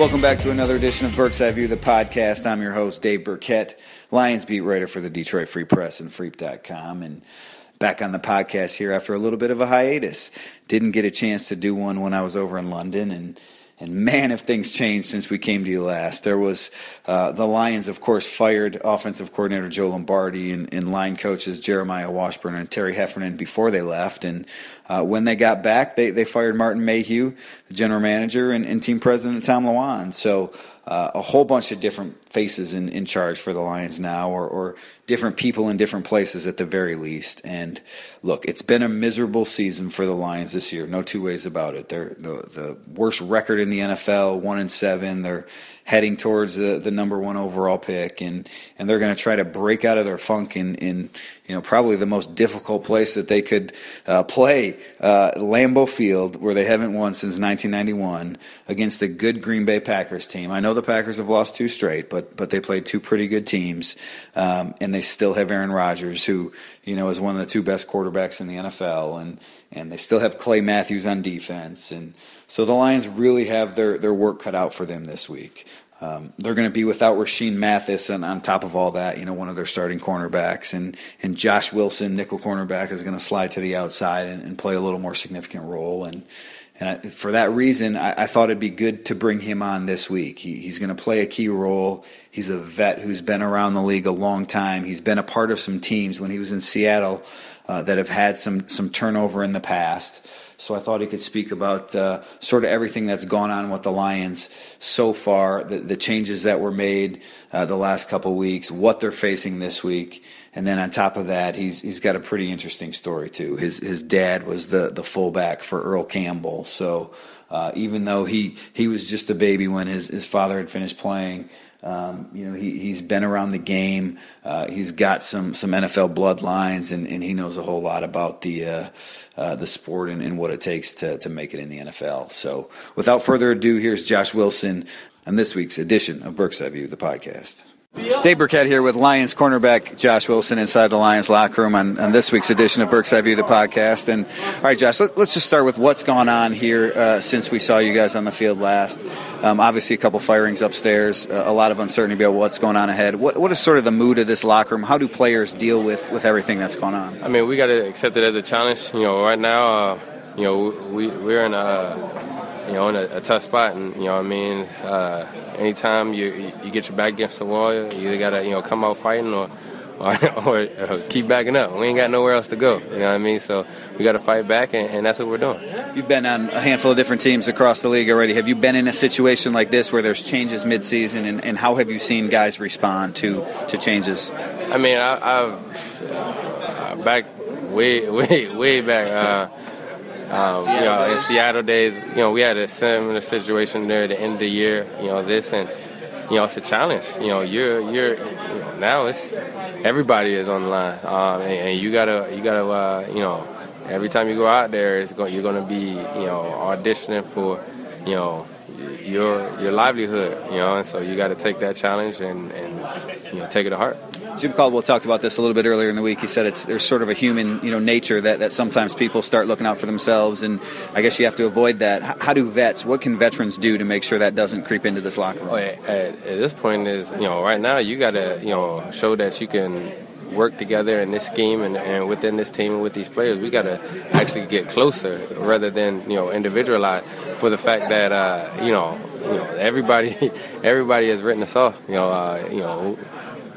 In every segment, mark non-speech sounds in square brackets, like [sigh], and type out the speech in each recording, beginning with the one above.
Welcome back to another edition of Burke's Eye View, the podcast. I'm your host, Dave Birkett, Lions beat writer for the Detroit Free Press and Freep.com. And back on the podcast here after a little bit of a hiatus. Didn't get a chance to do one when I was over in London and and man, if things changed since we came to you last. There was uh, the Lions, of course, fired offensive coordinator Joe Lombardi and, and line coaches Jeremiah Washburn and Terry Heffernan before they left. And uh, when they got back, they, they fired Martin Mayhew, the general manager, and, and team president Tom Lewand. So uh, a whole bunch of different faces in, in charge for the Lions now, or, or different people in different places at the very least. And look, it's been a miserable season for the Lions this year. No two ways about it. They're the, the worst record in the NFL, one and seven. They're heading towards the, the number one overall pick, and and they're going to try to break out of their funk in in you know probably the most difficult place that they could uh, play, uh, Lambeau Field, where they haven't won since 1991 against a good Green Bay Packers team. I know the Packers have lost two straight, but but they played two pretty good teams, um, and they still have Aaron Rodgers, who you know is one of the two best quarterbacks in the NFL, and and they still have Clay Matthews on defense and. So the Lions really have their, their work cut out for them this week. Um, they're going to be without Rashean Mathis, and on top of all that, you know, one of their starting cornerbacks, and and Josh Wilson, nickel cornerback, is going to slide to the outside and, and, play a little more significant role. And and I, for that reason, I, I, thought it'd be good to bring him on this week. He, he's going to play a key role. He's a vet who's been around the league a long time. He's been a part of some teams when he was in Seattle uh, that have had some some turnover in the past. So I thought he could speak about uh, sort of everything that's gone on with the Lions so far, the, the changes that were made uh, the last couple weeks, what they're facing this week, and then on top of that, he's he's got a pretty interesting story too. His his dad was the the fullback for Earl Campbell, so. Uh, even though he, he was just a baby when his, his father had finished playing, um, you know, he, he's been around the game. Uh, he's got some, some NFL bloodlines, and, and he knows a whole lot about the uh, uh, the sport and, and, what it takes to, to make it in the NFL. So, without further ado, here's Josh Wilson on this week's edition of Eye View, the podcast. Dave Burkett here with Lions cornerback Josh Wilson inside the Lions locker room on, on this week's edition of Burke's Eye View, the podcast. And all right, Josh, let, us just start with what's gone on here uh, since we saw you guys on the field last. Um, obviously, a couple firings upstairs, uh, a lot of uncertainty about what's going on ahead. What, what is sort of the mood of this locker room? How do players deal with, with everything that's going on? I mean, we got to accept it as a challenge. You know, right now, uh, you know, we we're in a you know, in a, a, tough spot. And you know, what I mean, uh, anytime you you get your back against the wall, you either gotta you know come out fighting or. Or, [laughs] or, or, keep backing up. We ain't got nowhere else to go. You know what I mean? So we got to fight back, and, and, that's what we're doing. You've been on a handful of different teams across the league already. Have you been in a situation like this where there's changes midseason, and, and how have you seen guys respond to to changes? I mean, I, have uh, back way, [laughs] way, way back. Uh, um, you know, in Seattle days, you know, we had a similar situation there at the end of the year. You know, this and you know, it's a challenge. You know, you're you're you know, now it's everybody is on the line, um, and, and, you gotta you gotta uh, you know every time you go out there, it's going you're gonna be you know auditioning for you know your your livelihood. You know, and so you got to take that challenge and and you know take it to heart. Jim Caldwell talked about this a little bit earlier in the week. He said it's there's sort of a human, you know, nature that, that sometimes people start looking out for themselves, and I guess you have to avoid that. How do vets? What can veterans do to make sure that doesn't creep into this locker room? Oh, at, at this point, is you know, right now you got to you know show that you can work together in this scheme and, and within this team and with these players, we got to actually get closer rather than you know individualize. For the fact that uh, you know, you know everybody [laughs] everybody has written us off. You know, uh, you know,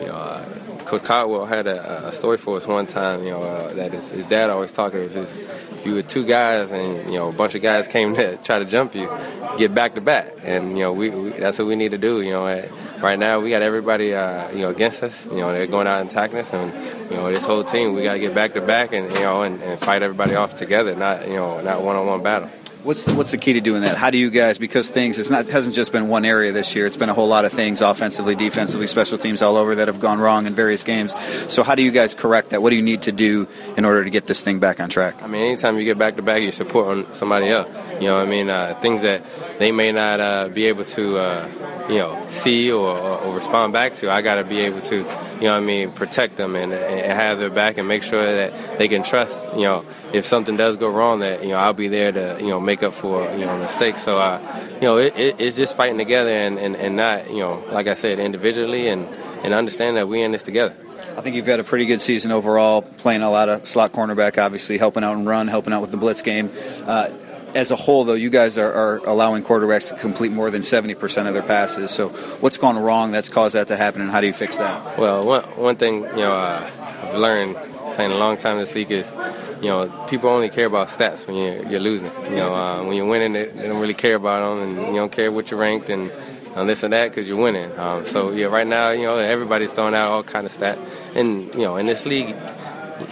you know. Uh, Coach Caldwell had a, a, story for us one time, you know, uh, that his, his, dad always talked about. If, if you were two guys and, you know, a bunch of guys came [laughs] to try to jump you, get back to back. And, you know, we, we that's what we need to do, you know. right now, we got everybody, uh, you know, against us. You know, they're going out and attacking us. And, you know, this whole team, we got to get back to back and, you know, and, and fight everybody off together, not, you know, not one-on-one battle. What's the, what's the key to doing that? How do you guys because things it's not hasn't just been one area this year. It's been a whole lot of things offensively, defensively, special teams all over that have gone wrong in various games. So how do you guys correct that? What do you need to do in order to get this thing back on track? I mean, anytime you get back to back, you support on somebody else. You know, I mean, uh, things that they may not uh, be able to, uh, you know, see or, or, respond back to. I got to be able to you know what I mean, protect them and, and have their back and make sure that they can trust, you know, if something does go wrong, that you know I'll be there to you know make up for you know mistakes. So uh, you know it, it, it's just fighting together and, and, and not you know like I said individually and and understand that we're in this together. I think you've had a pretty good season overall, playing a lot of slot cornerback, obviously helping out and run, helping out with the blitz game. Uh, as a whole, though, you guys are, are, allowing quarterbacks to complete more than 70% of their passes. So, what's gone wrong that's caused that to happen, and how do you fix that? Well, one, one thing you know uh, I've learned playing a long time this league is, you know, people only care about stats when you're, you're losing. You know, uh, when you're winning, they, don't really care about them, and you don't care what you're ranked and on this and that because you're winning. Um, so yeah, right now, you know, everybody's throwing out all kind of stats, and you know, in this league,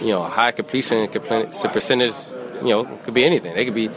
you know, high completion percentage, you know, could be anything. They could be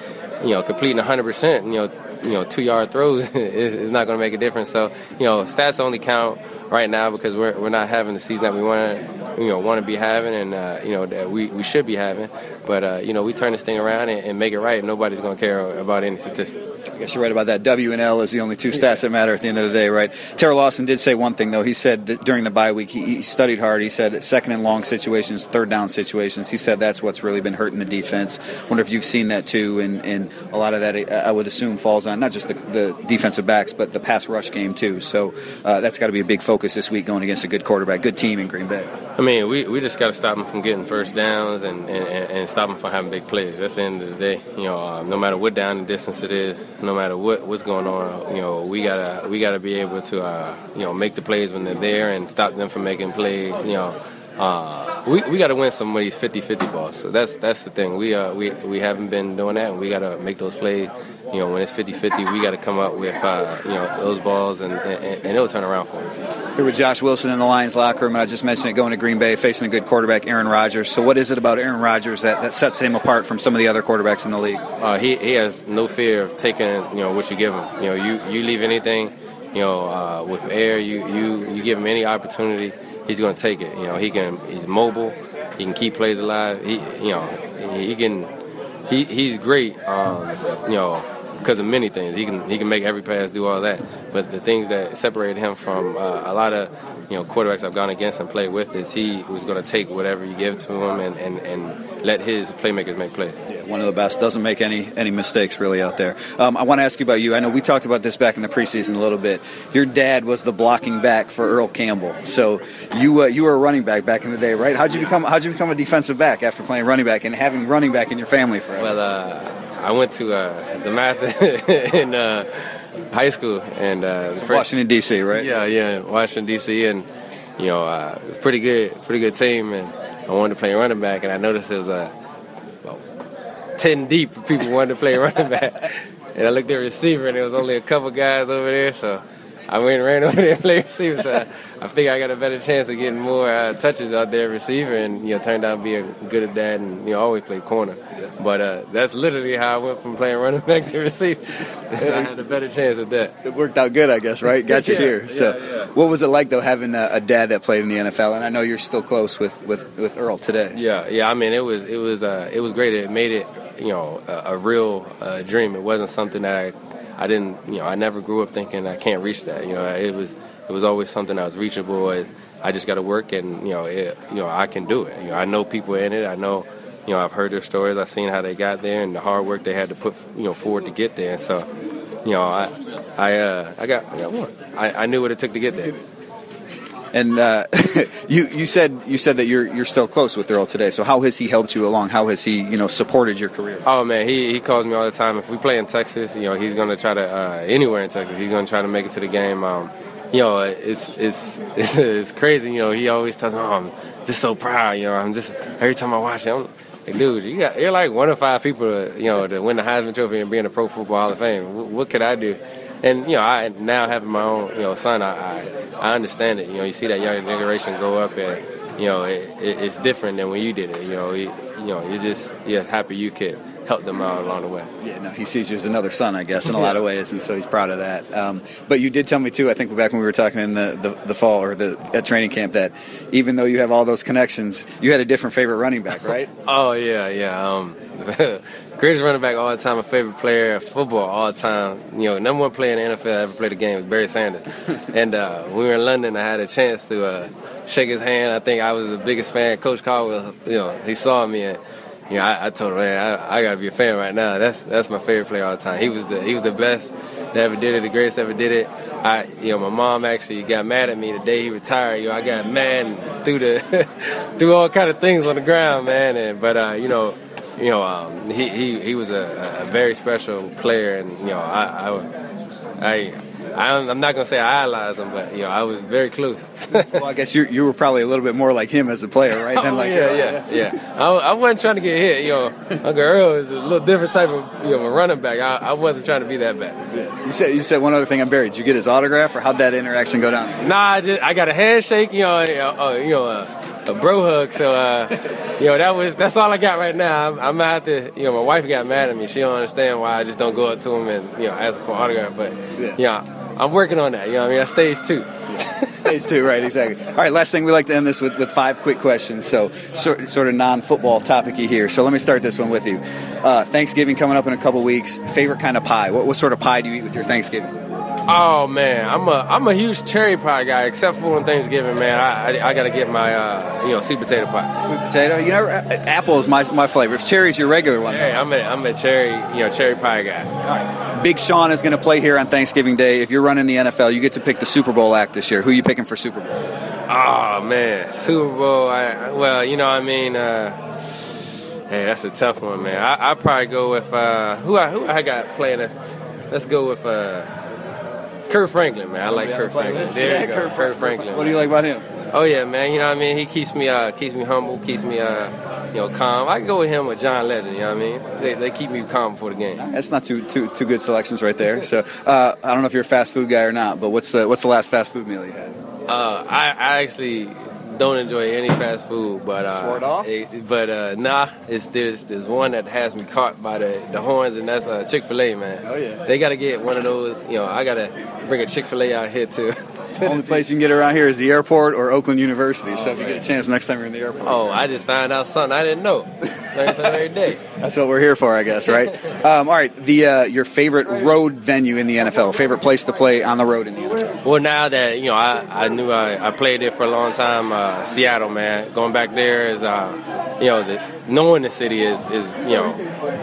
you know, completing 100%, you know, you know, two yard throws [laughs] is not going to make a difference. So, you know, stats only count right now because we're, we're not having the season that we want to, you know, want to be having and, uh, you know, that we, we should be having. But, uh, you know, we turn this thing around and, and make it right. Nobody's going to care about any statistics. I guess you're right about that. W and L is the only two stats that matter at the end of the day, right? Teryl Austin did say one thing, though. He said during the bye week, he, he studied hard. He said second and long situations, third down situations. He said that's what's really been hurting the defense. Wonder if you've seen that too, and, and a lot of that I would assume falls on not just the, the defensive backs, but the pass rush game too. So uh, that's got to be a big focus this week going against a good quarterback, good team in Green Bay. I mean, we, we just got to stop them from getting first downs and, and, and stop them from having big plays. That's the end of the day. You know, uh, no matter what down the distance it is, no matter what what's going on, you know, we gotta we gotta be able to uh, you know make the plays when they're there and stop them from making plays. You know, uh, we we gotta win some of these 50-50 balls. So that's that's the thing. We uh we we haven't been doing that, and we gotta make those plays you know, when it's 50-50, we got to come up with, uh, you know, those balls, and, and, and, it'll turn around for them. Here with Josh Wilson in the Lions locker room, and I just mentioned it going to Green Bay, facing a good quarterback, Aaron Rodgers. So what is it about Aaron Rodgers that, that sets him apart from some of the other quarterbacks in the league? Uh, he, he has no fear of taking, you know, what you give him. You know, you, you leave anything, you know, uh, with air, you, you, you give him any opportunity, he's going to take it. You know, he can, he's mobile, he can keep plays alive. He, you know, he can, he, he's great, um, you know, because of many things. He can he can make every pass, do all that. But the things that separate him from uh, a lot of you know quarterbacks I've gone against and played with is he was going to take whatever you give to him and, and, and let his playmakers make plays. Yeah, one of the best. Doesn't make any any mistakes really out there. Um, I want to ask you about you. I know we talked about this back in the preseason a little bit. Your dad was the blocking back for Earl Campbell. So you uh, you were a running back back in the day, right? How'd you become How'd you become a defensive back after playing running back and having running back in your family forever? Well. Uh, I went to uh, DeMatha [laughs] in uh, high school and uh, Washington D.C. Right? Yeah, yeah, Washington D.C. and you know, uh, pretty good, pretty good team, and I wanted to play running back, and I noticed there was a about ten deep people wanted to play [laughs] running back, and I looked at receiver, and there was only a couple guys over there, so I went and ran [laughs] over there and played receiver. So I, I think I got a better chance of getting more uh, touches out there receiver, and you know, turned out to be a good at that, and you know, always play corner. But uh, that's literally how I went from playing running back to [laughs] receiver. so I had a better chance at that. It worked out good, I guess, right? Got you [laughs] yeah, here. So, yeah, yeah. what was it like though having a, a, dad that played in the NFL? And I know you're still close with, with, with Earl today. Yeah, yeah. I mean, it was it was uh, it was great. It made it you know a, a real uh, dream. It wasn't something that I I didn't, you know, I never grew up thinking I can't reach that. You know, it was it was always something that was reachable. I just got to work, and you know, it, you know, I can do it. You know, I know people in it. I know, you know, I've heard their stories. I've seen how they got there and the hard work they had to put, you know, forward to get there. And so, you know, I, I, uh, I got, I got one. I, I knew what it took to get there. And uh, [laughs] you you said you said that you're you're still close with Earl today. So how has he helped you along? How has he you know supported your career? Oh man, he he calls me all the time. If we play in Texas, you know he's gonna try to uh, anywhere in Texas. He's gonna try to make it to the game. Um, you know, it's, it's [laughs] it's it's crazy. You know, he always tells me, oh, "I'm just so proud." You know, I'm just every time I watch him. Like, dude, you got, you're like one of five people, you know, to win the Heisman Trophy and be in the Pro Football Hall of Fame. What could I do? And you know, I now having my own you know son, I, I, I understand it. You know, you see that younger generation grow up, and you know, it, it, it's different than when you did it. You know, you, you know, you're just you're happy you could help them out along the way. Yeah, no, he sees you as another son, I guess, in a lot of ways, and so he's proud of that. Um, but you did tell me too, I think back when we were talking in the, the, the, fall or the at training camp, that even though you have all those connections, you had a different favorite running back, right? oh yeah, yeah. Um, [laughs] greatest running back all the time, my favorite player of football all the time. You know, number one player in the NFL I ever played the game was Barry Sanders. [laughs] and uh, we were in London, I had a chance to uh, shake his hand. I think I was the biggest fan. Coach Caldwell, you know, he saw me and you know, I, I told him, man, I, I, gotta be a fan right now. That's that's my favorite player all the time. He was the he was the best that ever did it, the greatest ever did it. I, you know, my mom actually got mad at me the day he retired. You know, I got mad and threw the [laughs] threw all kind of things on the ground, man. And but uh, you know, you know, um, he, he he was a, a very special player, and you know, I I, I I'm not gonna say I idolized him, but you know I was very close. [laughs] well, I guess you you were probably a little bit more like him as a player, right? Than oh, like yeah, yeah, yeah. I, I, wasn't trying to get hit. You know, Uncle Earl is a little different type of you know a running back. I, I wasn't trying to be that bad. Yeah. You said you said one other thing. I'm buried. Did you get his autograph, or how'd that interaction go down? Nah, I just I got a handshake. You know, uh, you know. Uh, a bro hug. So, uh, know, that was that's all I got right now. I'm, I'm out to, you know, my wife got mad at me. She don't understand why I just don't go up to him and you know ask for autograph. But yeah, you know, I'm working on that. You know, what I mean, that's stage two. stage two, right? Exactly. All right, last thing we like to end this with, with five quick questions. So, sort, sort of non-football topicy here. So, let me start this one with you. Uh, Thanksgiving coming up in a couple weeks. Favorite kind of pie? What, what sort of pie do you eat with your Thanksgiving? Oh man, I'm a I'm a huge cherry pie guy. Except for on Thanksgiving, man, I I, I got to get my uh, you know sweet potato pie. Sweet potato, you know, apple is my my flavor. If cherry's your regular one, hey, I'm a I'm a cherry you know cherry pie guy. All right, Big Sean is going to play here on Thanksgiving Day. If you're running the NFL, you get to pick the Super Bowl act this year. Who are you picking for Super Bowl? Oh man, Super Bowl. I, well, you know, I mean. Uh, Hey, that's a tough one, man. I I probably go with uh, who I who I got playing. A, let's go with uh, Kirk Franklin, man. I like Kirk Franklin. There yeah, you go, Kirk, Kirk Franklin. What do you like about him? Oh yeah, man. You know what I mean. He keeps me uh, keeps me humble, keeps me uh, you know calm. I can go with him with John Legend. You know what I mean. They, they keep me calm before the game. That's not two two two good selections right there. So uh, I don't know if you're a fast food guy or not, but what's the what's the last fast food meal you had? Uh, I, I actually don't enjoy any fast food, but uh, it, but uh, nah, it's there's there's one that has me caught by the, the horns, and that's uh, Chick Fil A, man. Oh yeah, they got to get one of those. You know, I gotta bring a Chick Fil A out here too. [laughs] the only place you can get around here is the airport or Oakland University. Oh, so if you get a chance next time you're in the airport. Oh, I just found out something I didn't know. Learn something every day. [laughs] That's what we're here for, I guess, right? [laughs] um, all right, the uh, your favorite road venue in the NFL, favorite place to play on the road in the NFL. Well, now that you know, I, I knew I, I played it for a long time. Uh, Seattle, man, going back there is, uh, you know, the, knowing the city is is you know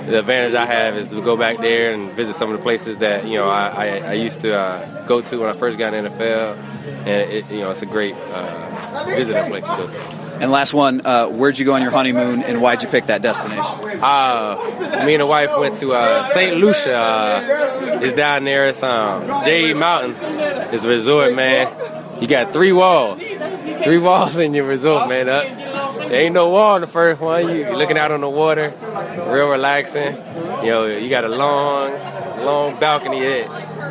the advantage I have is to go back there and visit some of the places that you know I, I, I used to uh, go to when I first got in the NFL, and it, you know it's a great uh, visiting place to go to. And last one, uh, where'd you go on your honeymoon, and why'd you pick that destination? Uh, me and the wife went to uh, St. Lucia. Uh, it's down there. It's um, Jade Mountain. It's a resort, man. You got three walls, three walls in your resort, man. There ain't no wall in the first one. You looking out on the water, real relaxing. You know, you got a long, long balcony there.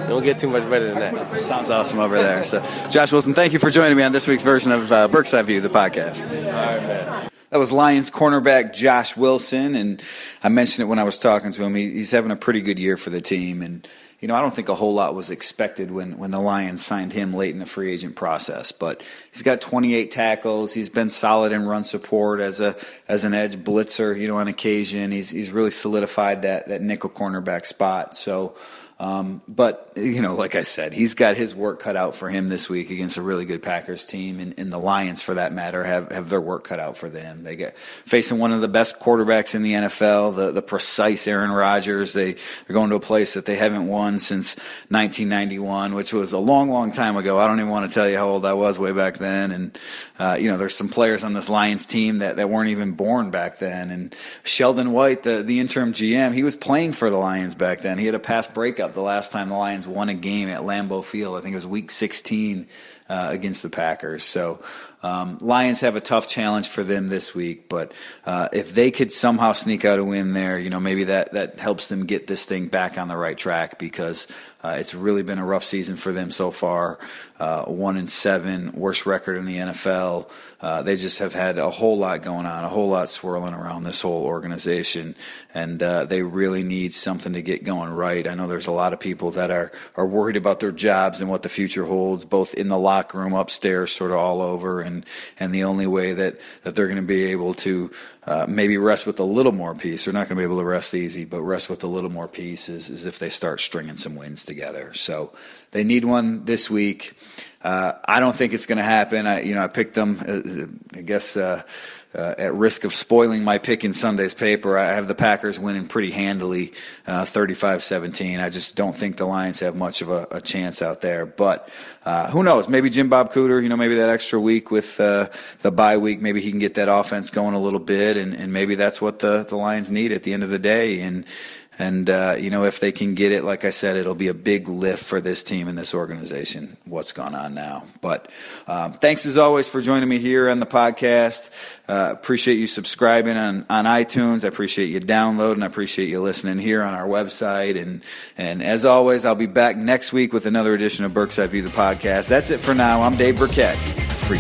Don't get too much better than that. Sounds awesome over there. So, Josh Wilson, thank you for joining me on this week's version of uh, Burke's Eye View, the podcast. All right, man. That was Lions cornerback Josh Wilson, and I mentioned it when I was talking to him. He, he's having a pretty good year for the team, and you know, I don't think a whole lot was expected when, when the Lions signed him late in the free agent process. But he's got 28 tackles. He's been solid in run support as a as an edge blitzer. You know, on occasion, he's he's really solidified that that nickel cornerback spot. So um, but you know, like I said, he's got his work cut out for him this week against a really good Packers team, and, and, the Lions, for that matter, have, have their work cut out for them. They get facing one of the best quarterbacks in the NFL, the the precise Aaron Rodgers. They they're going to a place that they haven't won since 1991, which was a long, long time ago. I don't even want to tell you how old I was way back then, and uh, you know, there's some players on this Lions team that, that weren't even born back then. And Sheldon White, the, the interim GM, he was playing for the Lions back then. He had a pass breakup the last time the Lions won a game at Lambeau Field. I think it was week 16 uh, against the Packers. So um, Lions have a tough challenge for them this week, but uh, if they could somehow sneak out a win there, you know, maybe that, that helps them get this thing back on the right track because uh, it's really been a rough season for them so far. Uh, one and seven, worst record in the NFL. Uh, they just have had a whole lot going on, a whole lot swirling around this whole organization, and uh, they really need something to get going right. I know there's a lot of people that are are worried about their jobs and what the future holds, both in the locker room, upstairs, sort of all over, and and the only way that that they're going to be able to uh, maybe rest with a little more peace. They're not going to be able to rest easy, but rest with a little more peace is, is if they start stringing some wins together. So they need one this week. Uh, I don't think it's going to happen. I, you know, I picked them. Uh, I guess uh, uh, at risk of spoiling my pick in Sunday's paper, I have the Packers winning pretty handily, uh, 35-17. I just don't think the Lions have much of a, a chance out there. But uh, who knows? Maybe Jim Bob Cooter, you know, maybe that extra week with uh, the bye week, maybe he can get that offense going a little bit, and, and maybe that's what the, the Lions need at the end of the day. And and, uh, you know, if they can get it, like I said, it'll be a big lift for this team and this organization, what's gone on now. But um, thanks as always for joining me here on the podcast. Uh, appreciate you subscribing on, on iTunes. I appreciate you downloading. I appreciate you listening here on our website. And, and as always, I'll be back next week with another edition of Burke's Eye View, the podcast. That's it for now. I'm Dave Birkett. Free